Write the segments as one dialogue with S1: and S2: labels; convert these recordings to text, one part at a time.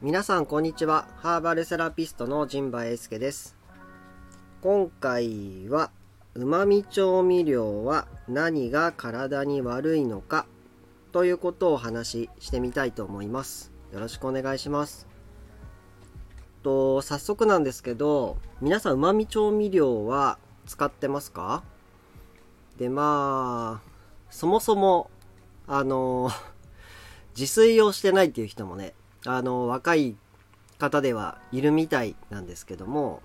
S1: 皆さんこんにちは。ハーバルセラピストの陣馬英介です。今回は、うまみ調味料は何が体に悪いのかということをお話ししてみたいと思います。よろしくお願いします。と、早速なんですけど、皆さんうまみ調味料は使ってますか？で、まあ、そもそも、あの、自炊をしてないっていう人もね、あの、若い方ではいるみたいなんですけども、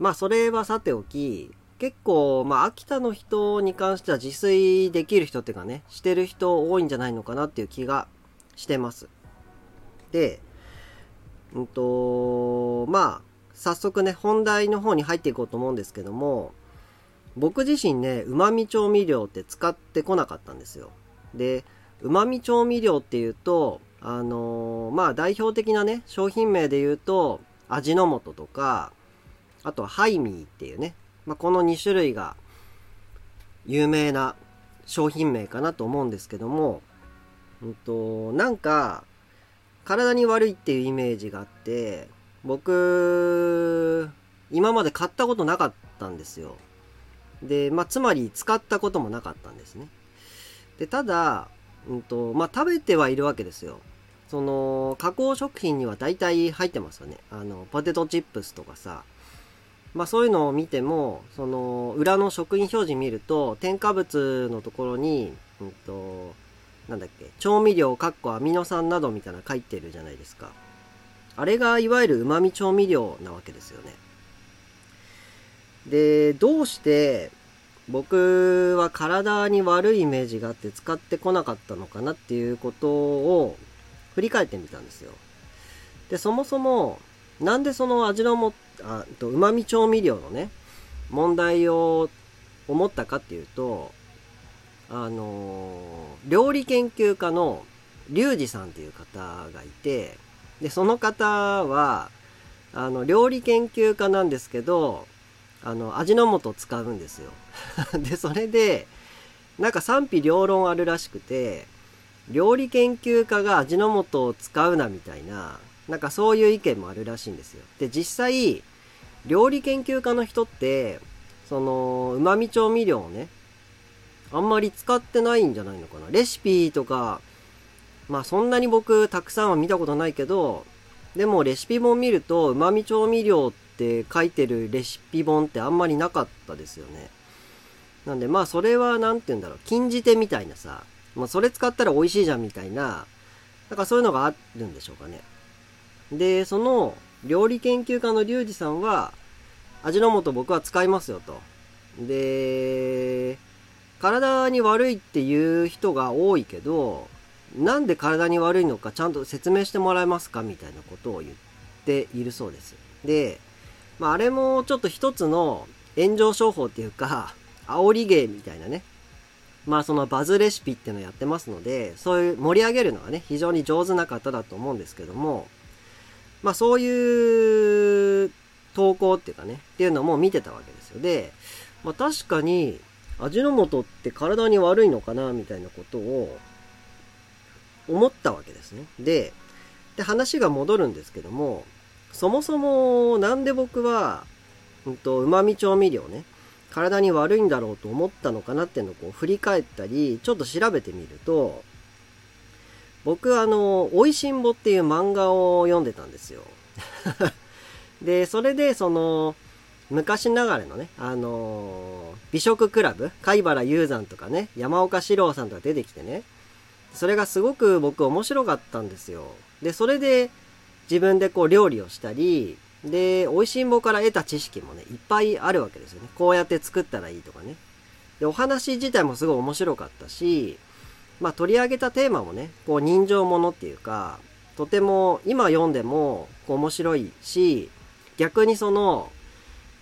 S1: まあそれはさておき、結構、まあ秋田の人に関しては自炊できる人っていうかね、してる人多いんじゃないのかなっていう気がしてます。で、うんと、まあ、早速ね、本題の方に入っていこうと思うんですけども、僕自身ね、旨味調味料って使ってこなかったんですよ。で、旨味調味料っていうと、あのー、まあ代表的なね、商品名で言うと、味の素とか、あとはハイミーっていうね、まあこの2種類が有名な商品名かなと思うんですけども、うんと、なんか、体に悪いっていうイメージがあって、僕、今まで買ったことなかったんですよ。で、まあ、つまり使ったこともなかったんですね。で、ただ、うんと、まあ、食べてはいるわけですよ。その、加工食品には大体入ってますよね。あの、ポテトチップスとかさ。まあそういうのを見ても、その、裏の食品表示見ると、添加物のところに、うんと、なんだっけ、調味料、かっこアミノ酸などみたいな書いてるじゃないですか。あれがいわゆる旨味調味料なわけですよね。で、どうして僕は体に悪いイメージがあって使ってこなかったのかなっていうことを振り返ってみたんですよ。で、そもそも、なんでその味のも、あと、旨味調味料のね、問題を思ったかっていうと、あのー、料理研究家のリュウジさんっていう方がいて、で、その方は、あの、料理研究家なんですけど、あの、味の素を使うんですよ。で、それで、なんか賛否両論あるらしくて、料理研究家が味の素を使うなみたいな、なんかそういう意見もあるらしいんですよ。で、実際、料理研究家の人って、その、旨味調味料をね、あんまり使ってないんじゃないのかな。レシピとか、まあそんなに僕たくさんは見たことないけど、でもレシピ本見ると、旨味調味料ってって書いてるレシピ本ってあんまりなかったですよね。なんでまあそれは何て言うんだろう、禁じ手みたいなさ、まあ、それ使ったら美味しいじゃんみたいな、なんかそういうのがあるんでしょうかね。で、その料理研究家のリュウジさんは、味の素僕は使いますよと。で、体に悪いっていう人が多いけど、なんで体に悪いのかちゃんと説明してもらえますかみたいなことを言っているそうです。で、まあ、あれもちょっと一つの炎上商法っていうか、煽り芸みたいなね、まあそのバズレシピっていうのをやってますので、そういう盛り上げるのはね、非常に上手な方だと思うんですけども、まあそういう投稿っていうかね、っていうのも見てたわけですよ。で、まあ確かに味の素って体に悪いのかなみたいなことを思ったわけですね。で、で話が戻るんですけども、そもそもなんで僕は、うんと、旨味調味料ね、体に悪いんだろうと思ったのかなっていうのをこう振り返ったり、ちょっと調べてみると、僕あの、美味しんぼっていう漫画を読んでたんですよ。で、それでその、昔ながらのね、あのー、美食クラブ、貝原雄山とかね、山岡史郎さんとか出てきてね、それがすごく僕面白かったんですよ。で、それで自分でこう料理をしたり、で、美味しんぼから得た知識もね、いっぱいあるわけですよね。こうやって作ったらいいとかね。で、お話自体もすごい面白かったし、まあ取り上げたテーマもね、こう人情ものっていうか、とても今読んでもこう面白いし、逆にその、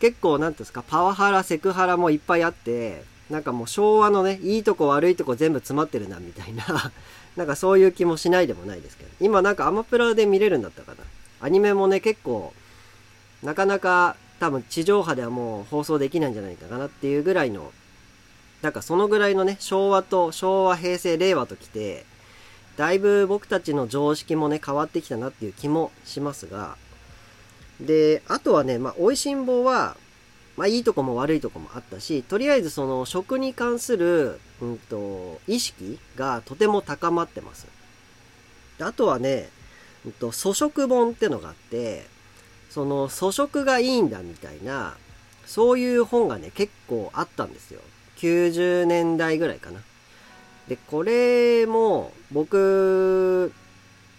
S1: 結構なんですか、パワハラ、セクハラもいっぱいあって、なんかもう昭和のね、いいとこ悪いとこ全部詰まってるな、みたいななんかそういう気もしないでもないですけど。今なんかアマプラで見れるんだったかな。アニメもね、結構なかなか多分地上波ではもう放送できないんじゃないかなっていうぐらいのだかそのぐらいのね、昭和と、昭和、平成、令和ときて、だいぶ僕たちの常識もね、変わってきたなっていう気もしますが、で、あとはね、まあ、美味しんぼは、まあ、いいとこも悪いとこもあったし、とりあえずその食に関する、うんと、意識がとても高まってます。あとはね、うんと、粗食本ってのがあって、その粗食がいいんだみたいな、そういう本がね、結構あったんですよ。90年代ぐらいかな。で、これも僕、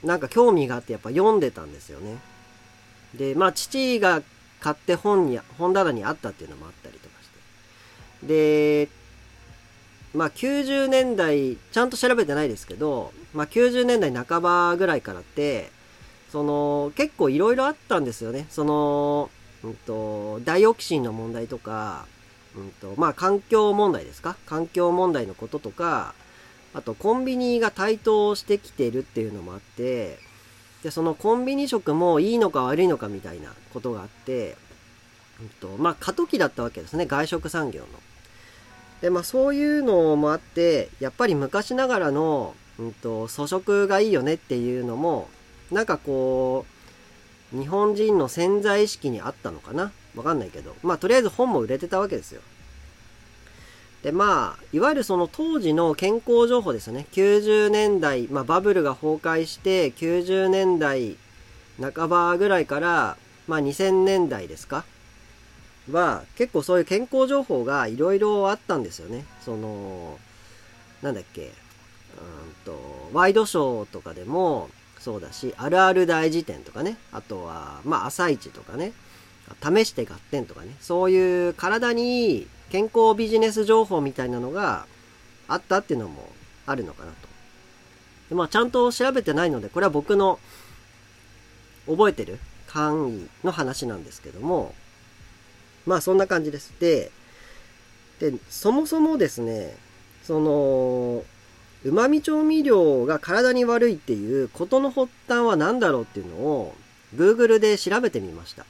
S1: なんか興味があってやっぱ読んでたんですよね。で、まあ父が買って本に、本棚にあったっていうのもあったりとかして。で、まあ90年代、ちゃんと調べてないですけど、まあ90年代半ばぐらいからって、その、結構いろいろあったんですよね。その、うんと、ダイオキシンの問題とか、うんと、まあ環境問題ですか？環境問題のこととか、あとコンビニが台頭してきてるっていうのもあって、で、そのコンビニ食もいいのか悪いのかみたいなことがあって、うんと、まあ過渡期だったわけですね、外食産業の。で、まあそういうのもあって、やっぱり昔ながらの、うんと、粗食がいいよねっていうのも、なんかこう、日本人の潜在意識にあったのかなわかんないけど。まあとりあえず本も売れてたわけですよ。で、まあ、いわゆるその当時の健康情報ですよね。90年代、まあバブルが崩壊して、90年代半ばぐらいから、まあ2000年代ですか？は、結構そういう健康情報がいろいろあったんですよね。その、なんだっけ、うんと、ワイドショーとかでもそうだし、あるある大辞典とかね、あとは、まあ朝市とかね、試して合点とかね、そういう体にいい健康ビジネス情報みたいなのがあったっていうのもあるのかなと。でまあ、ちゃんと調べてないので、これは僕の覚えてる簡易の話なんですけども、まあそんな感じです。で、で、そもそもですね、その、旨味調味料が体に悪いっていうことの発端は何だろうっていうのを Google で調べてみました。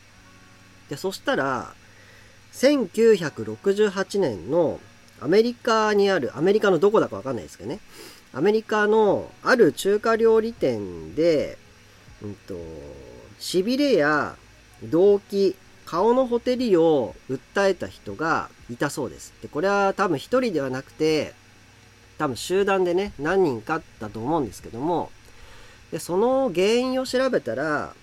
S1: で、そしたら、1968年のアメリカにある、アメリカのどこだかわかんないですけどね。アメリカのある中華料理店で、うんと、痺れや動悸、顔のほてりを訴えた人がいたそうです。で、これは多分一人ではなくて、多分集団でね、何人かだと思うんですけども、で、その原因を調べたら、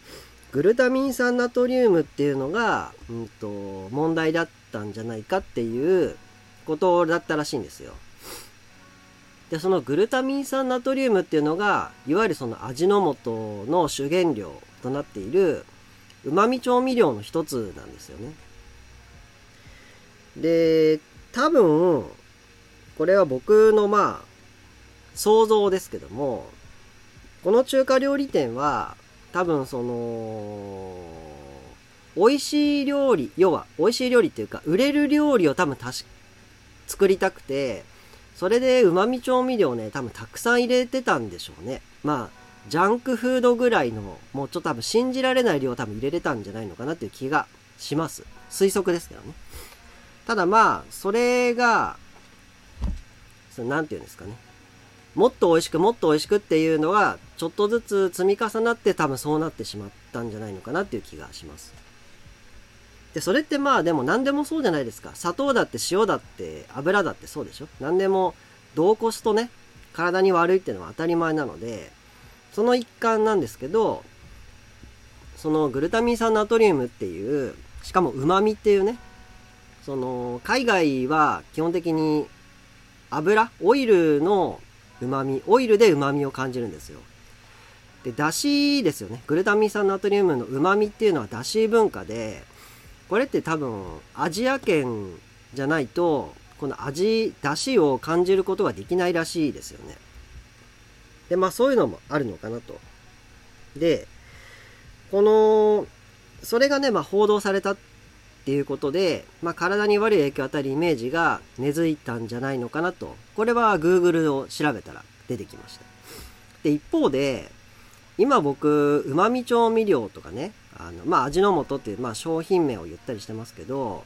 S1: グルタミン酸ナトリウムっていうのが、うんと、問題だったんじゃないかっていうことだったらしいんですよ。で、そのグルタミン酸ナトリウムっていうのが、いわゆるその味の素の主原料となっている、旨味調味料の一つなんですよね。で、多分、これは僕のまあ、想像ですけども、この中華料理店は、多分その、美味しい料理、要は美味しい料理っていうか、売れる料理を多分たし、作りたくて、それで旨味調味料ね、多分たくさん入れてたんでしょうね。まあ、ジャンクフードぐらいの、もうちょっと多分信じられない量多分入れれたんじゃないのかなっていう気がします。推測ですけどね。ただまあ、それが、そのなんて言うんですかね。もっと美味しくもっと美味しくっていうのが、ちょっとずつ積み重なって多分そうなってしまったんじゃないのかなっていう気がします。で、それってまあでも何でもそうじゃないですか。砂糖だって塩だって油だってそうでしょ？何でも同コスとね、体に悪いっていうのは当たり前なので、その一環なんですけど、そのグルタミン酸ナトリウムっていう、しかも旨味っていうね、その海外は基本的に油、オイルの旨味、オイルで旨味を感じるんですよ。で、だしですよね。グルタミン酸ナトリウムの旨味っていうのはだし文化で、これって多分アジア圏じゃないと、この味、だしを感じることができないらしいですよね。で、まあそういうのもあるのかなと。で、この、それがね、まあ報道されたっていうことで、まあ、体に悪い影響を与えるイメージが根付いたんじゃないのかなと。これは Google を調べたら出てきました。で、一方で、今僕、旨味調味料とかね、あの、まあ、味の素っていう、まあ、商品名を言ったりしてますけど、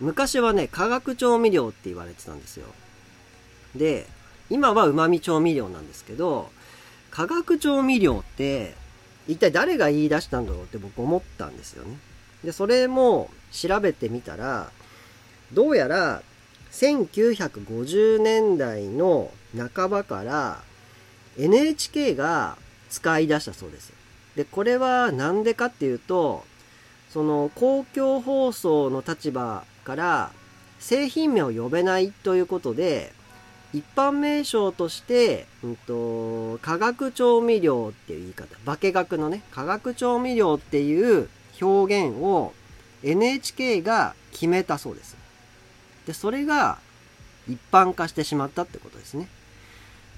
S1: 昔はね、化学調味料って言われてたんですよ。で、今は旨味調味料なんですけど、化学調味料って一体誰が言い出したんだろうって僕思ったんですよね。で、それも調べてみたら、どうやら1950年代の半ばから NHK が使い出したそうです。で、これは何でかっていうと、その公共放送の立場から製品名を呼べないということで、一般名称として、うんと、化学調味料っていう言い方、化学のね、化学調味料っていう表現を NHK が決めたそうです。で、それが一般化してしまったってことですね。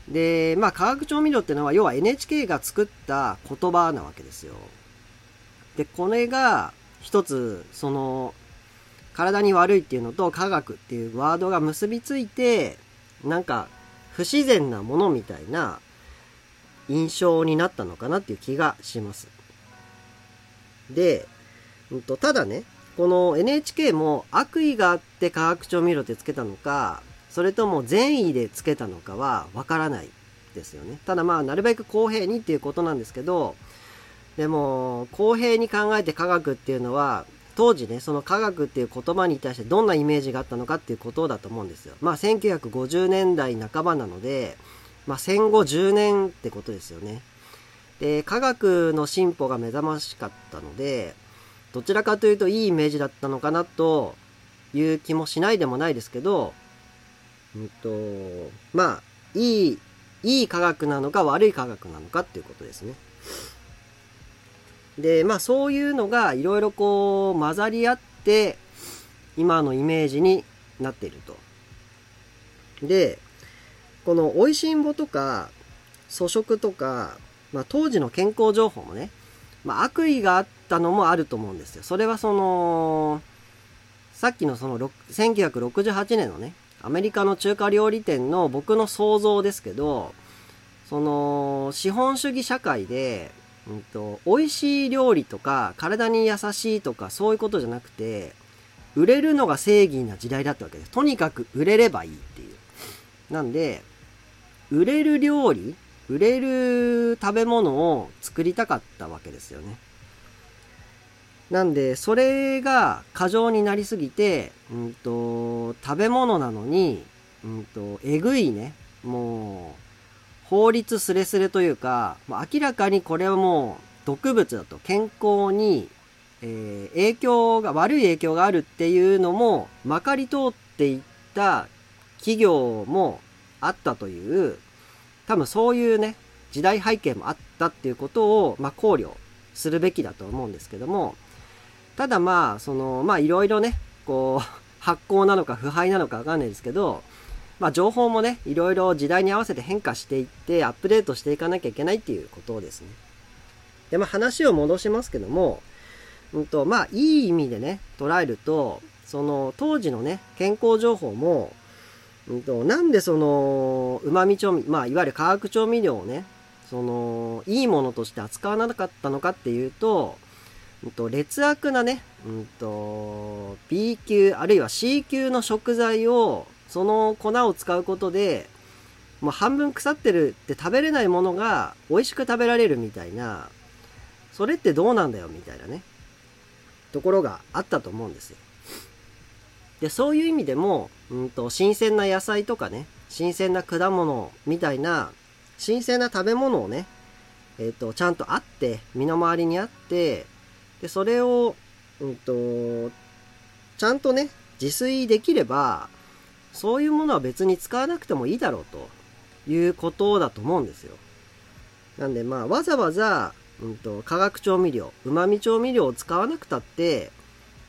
S1: で、まあ、化学調味料っていうのは、要は NHK が作った言葉なわけですよ。で、これが一つ、その、体に悪いっていうのと科学っていうワードが結びついて、なんか不自然なものみたいな印象になったのかなっていう気がします。で、うんと、ただね、この NHK も悪意があって化学調味料ってつけたのか、それとも善意でつけたのかはわからないですよね。ただまあ、なるべく公平にっていうことなんですけど、でも、公平に考えて科学っていうのは、当時ね、その科学っていう言葉に対してどんなイメージがあったのかっていうことだと思うんですよ。まあ1950年代半ばなので、まあ戦後10年ってことですよね。で、科学の進歩が目覚ましかったので、どちらかというといいイメージだったのかなという気もしないでもないですけど、うんと、まあ、いい、いい科学なのか悪い科学なのかっていうことですね。で、まあそういうのがいろいろこう混ざり合って、今のイメージになっていると。で、この美味しんぼとか、粗食とか、まあ当時の健康情報もね、まあ悪意があったのもあると思うんですよ。それはその、さっきのその1968年のね、アメリカの中華料理店の僕の想像ですけど、その、資本主義社会で、うんと、美味しい料理とか、体に優しいとか、そういうことじゃなくて、売れるのが正義な時代だったわけです。とにかく売れればいいっていう。なんで、売れる料理、売れる食べ物を作りたかったわけですよね。なんで、それが過剰になりすぎて、うんと、食べ物なのに、うんと、えぐいね、もう、法律すれすれというか、明らかにこれはもう毒物だと健康に、えー、影響が、悪い影響があるっていうのもまかり通っていった企業もあったという、多分そういうね、時代背景もあったっていうことを、まあ、考慮するべきだと思うんですけども、ただまあ、その、まあいろいろね、こう、発行なのか腐敗なのかわかんないですけど、まあ、情報もね、いろいろ時代に合わせて変化していって、アップデートしていかなきゃいけないっていうことですね。で、まあ、話を戻しますけども、うんと、まあ、いい意味でね、捉えると、その、当時のね、健康情報も、と、なんでその、旨味調味、まあ、いわゆる化学調味料をね、その、いいものとして扱わなかったのかっていうと、うんと、劣悪なね、うんと、B 級、あるいは C 級の食材をその粉を使うことで、もう半分腐ってるって食べれないものが美味しく食べられるみたいな、それってどうなんだよみたいなね、ところがあったと思うんですよ。で、そういう意味でも、うんと、新鮮な野菜とかね、新鮮な果物みたいな、新鮮な食べ物をね、え、ー、と、ちゃんとあって、身の回りにあって、で、それを、うんと、ちゃんとね、自炊できれば、そういうものは別に使わなくてもいいだろうということだと思うんですよ。なんでまあわざわざ、うんと、化学調味料、旨味調味料を使わなくたって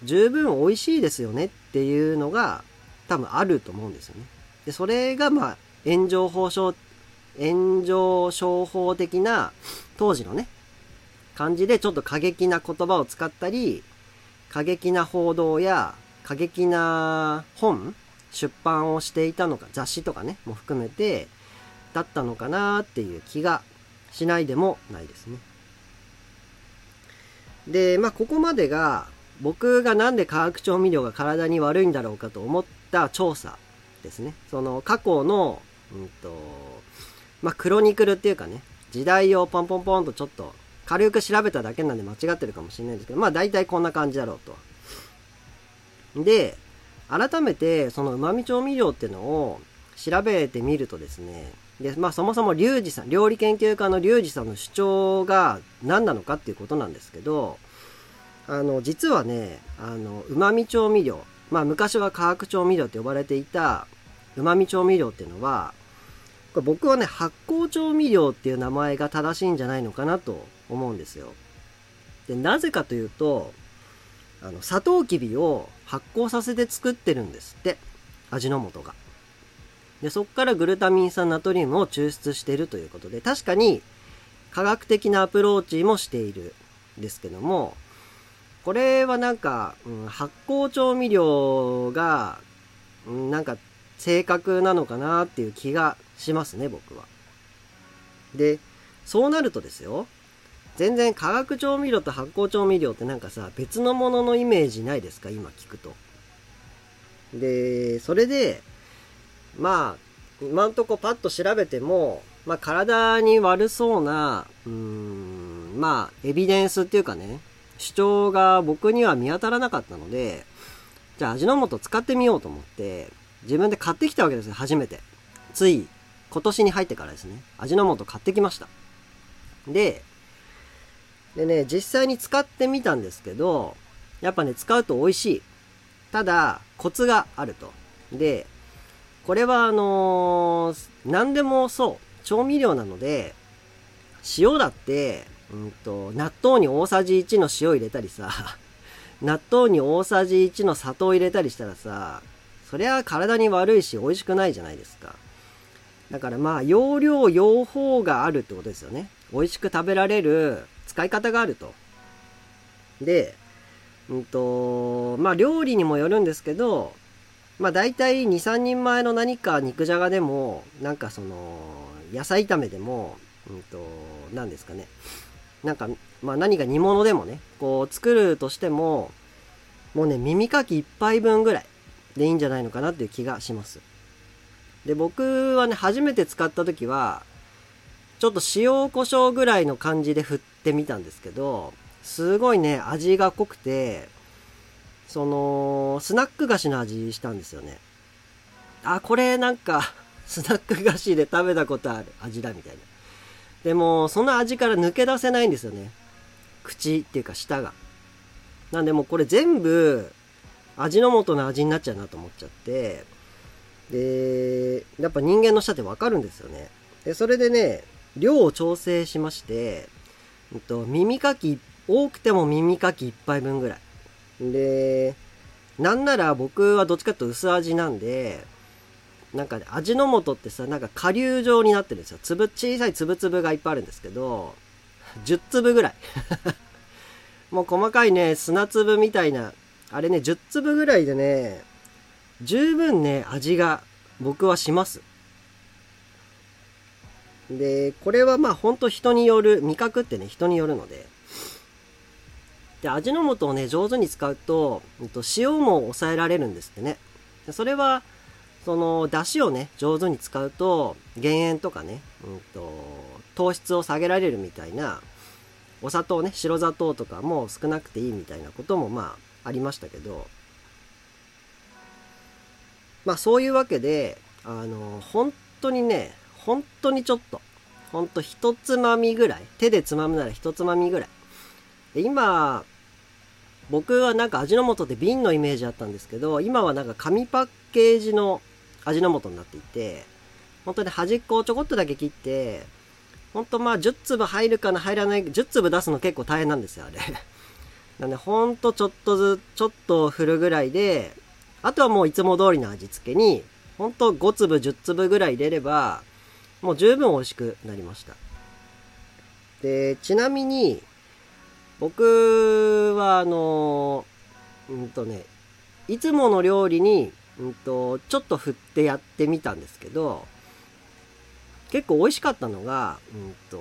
S1: 十分美味しいですよねっっていうのが多分あると思うんですよね。で、それがまあ炎上法症、炎上商法的な当時のね、感じでちょっと過激な言葉を使ったり、過激な報道や過激な本出版をしていたのか、雑誌とかね、も含めて、だったのかなっていう気がしないでもないですね。で、まあ、ここまでが、僕がなんで化学調味料が体に悪いんだろうかと思った調査ですね。その過去の、うんと、まあ、クロニクルっていうかね、時代をポンポンポンとちょっと軽く調べただけなんで間違ってるかもしれないんですけど、まあ大体こんな感じだろうと。で、改めてその旨味調味料っていうのを調べてみるとですね、で、まあそもそもリュウジさん、料理研究家のリュウジさんの主張が何なのかっていうことなんですけど、あの、実はね、あの、旨味調味料、まあ昔は化学調味料って呼ばれていた旨味調味料っていうのは、これ僕はね、発酵調味料っていう名前が正しいんじゃないのかなと思うんですよ。で、なぜかというと、あの、サトウキビを発酵させて作ってるんですって。味の素が。で、そこからグルタミン酸ナトリウムを抽出しているということで、確かに科学的なアプローチもしているんですけども、これはなんか、うん、発酵調味料が、うん、なんか正確なのかなっていう気がしますね、僕は。で、そうなるとですよ、全然化学調味料と発酵調味料ってなんかさ、別のもののイメージないですか？今聞くと。で、それで、まあ、今んとこパッと調べても、まあ体に悪そうな、うーん、まあエビデンスっていうかね、主張が僕には見当たらなかったので、じゃあ味の素使ってみようと思って、自分で買ってきたわけですよ、初めて。つい、今年に入ってからですね、味の素買ってきました。で、でね、実際に使ってみたんですけど、やっぱね、使うと美味しい。ただ、コツがあると。で、これはあのー、何でもそう、調味料なので、塩だって、うんと、納豆に大さじ1の塩入れたりさ、納豆に大さじ1の砂糖入れたりしたらさ、そりゃ体に悪いし美味しくないじゃないですか。だからまあ、容量、用法があるってことですよね。美味しく食べられる使い方があると。で、うんと、まあ料理にもよるんですけど、まあ大体2、3人前の何か肉じゃがでも、なんかその、野菜炒めでも、うんと、何ですかね。なんか、まあ何か煮物でもね、こう作るとしても、もうね、耳かき1杯分ぐらいでいいんじゃないのかなっていう気がします。で、僕はね、初めて使った時は、ちょっと塩胡椒ぐらいの感じで振ってみたんですけど、すごいね、味が濃くて、その、スナック菓子の味したんですよね。あ、これなんか、スナック菓子で食べたことある味だみたいな。でも、その味から抜け出せないんですよね。口っていうか舌が。なんでもうこれ全部、味の素の味になっちゃうなと思っちゃって、で、やっぱ人間の舌ってわかるんですよね。で、それでね、量を調整しまして、えっと、耳かき、多くても耳かき1杯分ぐらい。で、なんなら僕はどっちかっていうと薄味なんで、なんか、味の素ってさ、なんか顆粒状になってるんですよ。粒、小さい粒々がいっぱいあるんですけど、10粒ぐらい。もう細かいね、砂粒みたいな、あれね、10粒ぐらいでね、十分ね、味が僕はします。で、これはまあほんと人による、味覚ってね、人によるので。で、味の素をね、上手に使うと、塩も抑えられるんですってね。それは、その、出汁をね、上手に使うと、減塩とかね、うんと、糖質を下げられるみたいな、お砂糖ね、白砂糖とかも少なくていいみたいなこともまあ、ありましたけど、まあそういうわけで、あの、本当にね、本当にちょっと、ほんと一つまみぐらい、手でつまむなら一つまみぐらい。で今、僕はなんか味の素って瓶のイメージあったんですけど、今はなんか紙パッケージの味の素になっていて、本当に端っこをちょこっとだけ切って、本当まあ10粒入るかな入らない、10粒出すの結構大変なんですよ、あれ。なんでほんとちょっとず、ちょっと振るぐらいで、あとはもういつも通りの味付けに、ほんと5粒10粒ぐらい入れれば、もう十分美味しくなりました。で、ちなみに、僕はあの、うんとね、いつもの料理に、うんと、ちょっと振ってやってみたんですけど、結構美味しかったのが、うんと、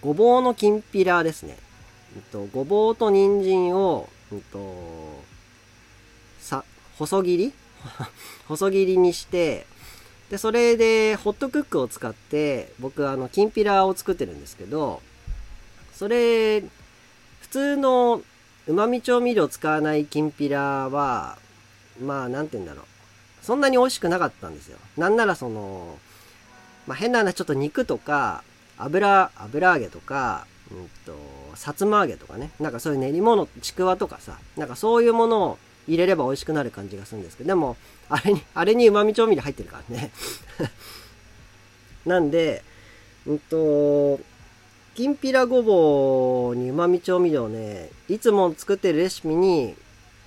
S1: ごぼうのきんぴらですね。うんと、ごぼうと人参をうんと、さ、細切り？細切りにして、で、それでホットクックを使って、僕あの、きんぴらを作ってるんですけど、それ、普通の旨味調味料使わないきんぴらは、まあ、なんて言うんだろう。そんなに美味しくなかったんですよ。なんならその、まあ、変な話、ちょっと肉とか、油、油揚げとか、うんと、さつま揚げとかね。なんかそういう練り物、ちくわとかさ、なんかそういうものを入れれば美味しくなる感じがするんですけど、でも、あれに、あれに旨味調味料入ってるからね。なんで、うんと、きんぴらごぼうに旨味調味料ね、いつも作ってるレシピに、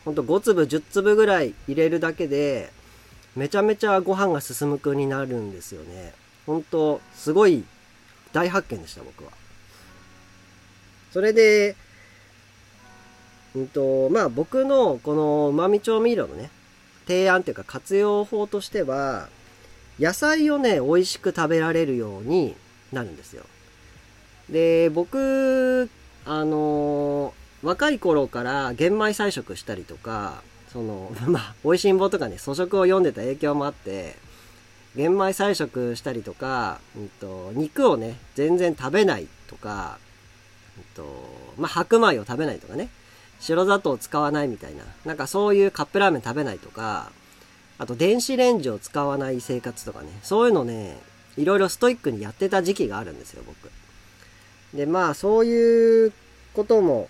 S1: ほんと5粒、10粒ぐらい入れるだけで、めちゃめちゃご飯が進むくになるんですよね。ほんと、すごい大発見でした、僕は。それで、うんと、まあ僕のこの旨味調味料のね、提案というか活用法としては、野菜をね、美味しく食べられるようになるんですよ。で、僕、あの若い頃から玄米菜食したりとか、その、まあ、美味しんぼとかね、粗食を読んでた影響もあって、玄米菜食したりとか、うんと、肉をね、全然食べないとか、うんと、まあ、白米を食べないとかね、白砂糖を使わないみたいな、なんかそういうカップラーメン食べないとか、あと電子レンジを使わない生活とかね、そういうのね、いろいろストイックにやってた時期があるんですよ、僕。で、まあ、そういうことも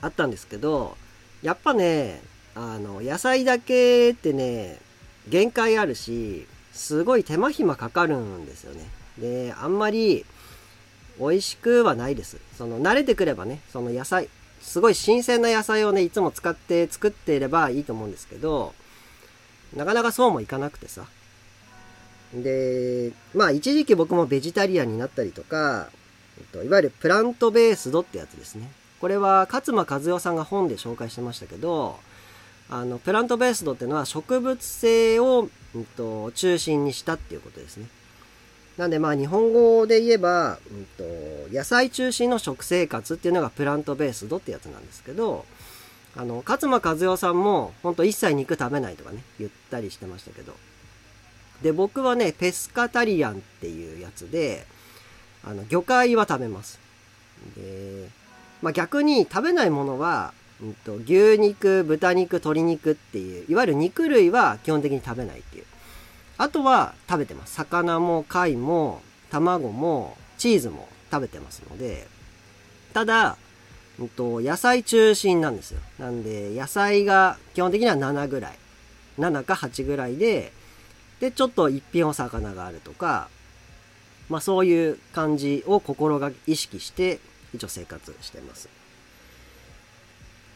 S1: あったんですけど、やっぱね、あの、野菜だけってね、限界あるし、すごい手間暇かかるんですよね。で、あんまり美味しくはないです。その、慣れてくればね、その野菜、すごい新鮮な野菜をね、いつも使って作っていればいいと思うんですけど、なかなかそうもいかなくてさ。で、まあ一時期僕もベジタリアンになったりとか、えっといわゆるプラントベースドってやつですね。これは勝間和代さんが本で紹介してましたけど、あの、プラントベースドっていうのは植物性を、うんと、中心にしたっていうことですね。なんでまあ日本語で言えば、うんと、野菜中心の食生活っていうのがプラントベースドってやつなんですけど、あの、勝間和代さんも、ほんと一切肉食べないとかね、言ったりしてましたけど。で、僕はね、ペスカタリアンっていうやつで、あの、魚介は食べます。で、まあ逆に食べないものは、うんと、牛肉、豚肉、鶏肉っていう、いわゆる肉類は基本的に食べないっていう。あとは食べてます。魚も貝も卵もチーズも食べてますので、ただ、うんと、野菜中心なんですよ。なんで、野菜が基本的には7ぐらい。7か8ぐらいで、で、ちょっと一品お魚があるとか、まあそういう感じを心が意識して一応生活してます。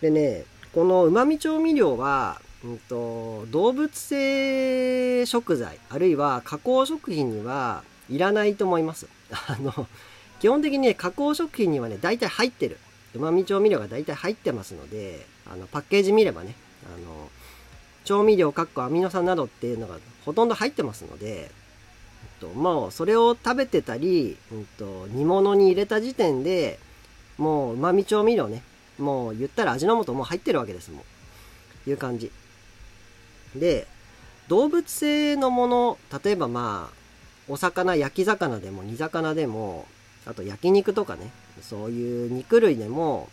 S1: でね、この旨味調味料は、うんと、動物性食材、あるいは加工食品にはいらないと思います。あの、基本的にね、加工食品にはね、大体入ってる。旨味調味料が大体入ってますので、あの、パッケージ見ればね、あの、調味料、かっこアミノ酸などっていうのがほとんど入ってますので、と、もうそれを食べてたり、うんと、煮物に入れた時点で、もう旨味調味料ね、もう言ったら味の素もう入ってるわけですもん。いう感じ。で、動物性のもの、例えばまあ、お魚、焼き魚でも煮魚でも、あと焼肉とかね、そういう肉類でも、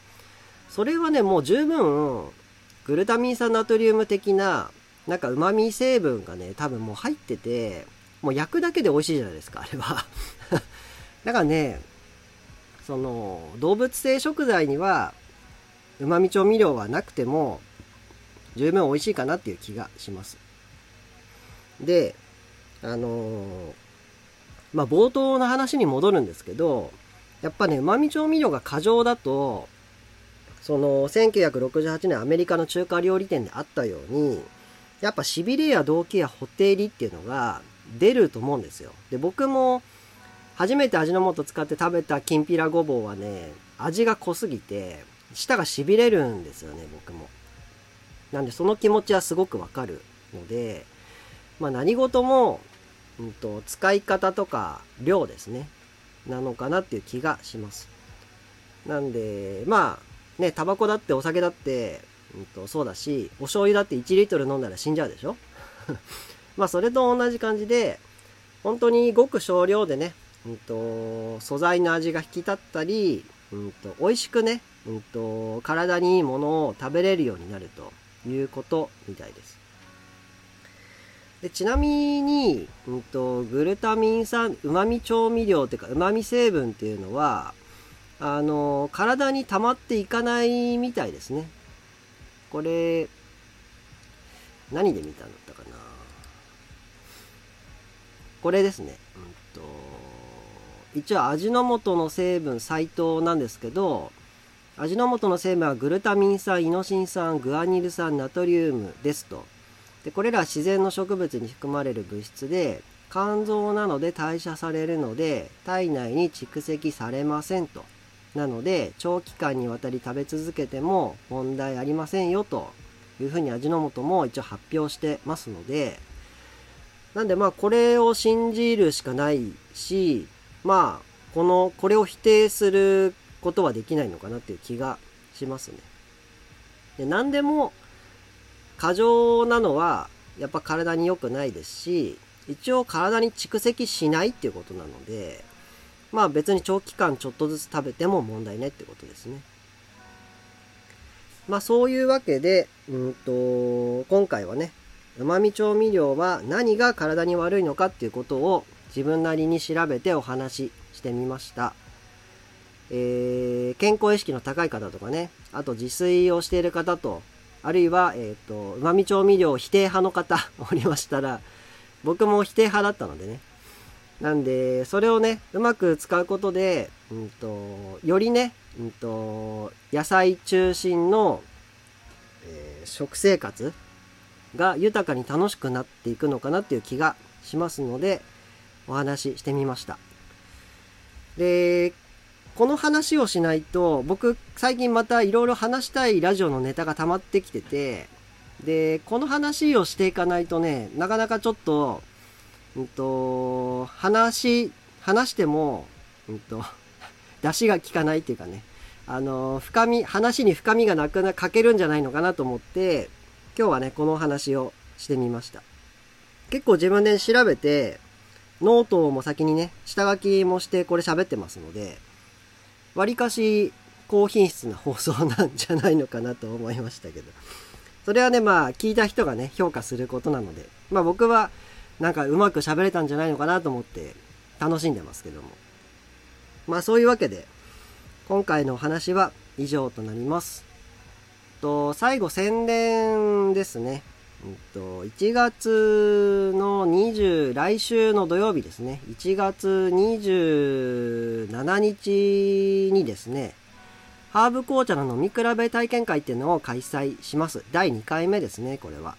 S1: それはね、もう十分、グルタミン酸ナトリウム的な、なんか旨味成分がね、多分もう入ってて、もう焼くだけで美味しいじゃないですか、あれは。だからね、その、動物性食材には、旨味調味料はなくても、十分美味しいかなっていう気がします。で、あの、まあ、冒頭の話に戻るんですけど、やっぱね、旨味調味料が過剰だと、その、1968年アメリカの中華料理店であったように、やっぱ痺れや動機やほてりっていうのが出ると思うんですよ。で、僕も、初めて味の素使って食べたきんぴらごぼうはね、味が濃すぎて、舌が痺れるんですよね、僕も。なんでその気持ちはすごくわかるので、まあ何事も、うんと、使い方とか量ですね。なのかなっていう気がします。なんで、まあ、ね、タバコだってお酒だって、うんと、そうだし、お醤油だって1リットル飲んだら死んじゃうでしょ？まあ、それと同じ感じで、本当にごく少量でね、うんと、素材の味が引き立ったり、うんと、美味しくね、うんと、体にいいものを食べれるようになるということみたいです。でちなみに、うんと、グルタミン酸、旨味調味料っていうか、旨味成分っていうのは、あの、体に溜まっていかないみたいですね。これ、何で見たんだったかな。これですね。うん、一応味の素の成分、サイトなんですけど、味の素の成分はグルタミン酸、イノシン酸、グアニル酸、ナトリウムですと。でこれら自然の植物に含まれる物質で肝臓なので代謝されるので体内に蓄積されませんと。なので長期間にわたり食べ続けても問題ありませんよと。いうふうに味の素も一応発表してますので。なんでまあこれを信じるしかないしまあこのこれを否定することはできないのかなっていう気がしますね。で何でも過剰なのはやっぱ体に良くないですし一応体に蓄積しないっていうことなのでまあ別に長期間ちょっとずつ食べても問題ないってことですね。まあそういうわけで、うんと、今回はね、旨味調味料は何が体に悪いのかっていうことを自分なりに調べてお話ししてみました。えー、健康意識の高い方とかね、あと自炊をしている方とあるいは、えっ、ー、と、旨味調味料否定派の方 おりましたら、僕も否定派だったのでね。なんで、それをね、うまく使うことで、うんと、よりね、うんと、野菜中心の、えー、食生活が豊かに楽しくなっていくのかなっていう気がしますので、お話ししてみました。で、この話をしないと、僕、最近またいろいろ話したいラジオのネタが溜まってきてて、で、この話をしていかないとね、なかなかちょっと、うんと、話、話しても、うんと、出しが効かないっていうかね、あの、深み、話に深みがなくな、欠けるんじゃないのかなと思って、今日はね、この話をしてみました。結構自分で調べて、ノートも先にね、下書きもしてこれ喋ってますので、わりかし高品質な放送なんじゃないのかなと思いましたけど。それはね、まあ、聞いた人がね、評価することなので、まあ僕は、なんかうまく喋れたんじゃないのかなと思って楽しんでますけども。まあそういうわけで、今回のお話は以上となります。と、最後宣伝ですね。うんと、1月の20、来週の土曜日ですね、1月27日にですね、ハーブ紅茶の飲み比べ体験会っていうのを開催します。第2回目ですね、これは。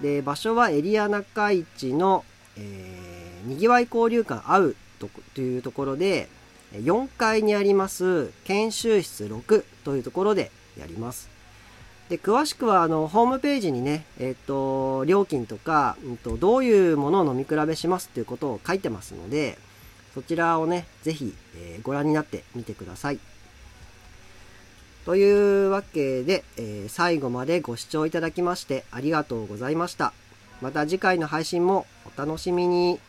S1: で、場所はエリア中市の、えー、にぎわい交流館会うとというところで、4階にあります研修室6というところでやります。で詳しくはあのホームページにね、えっ、と料金とか、うんと、どういうものを飲み比べしますっていうことを書いてますのでそちらをねぜひ、えー、ご覧になってみてください。というわけで、えー、最後までご視聴いただきましてありがとうございました。また次回の配信もお楽しみに。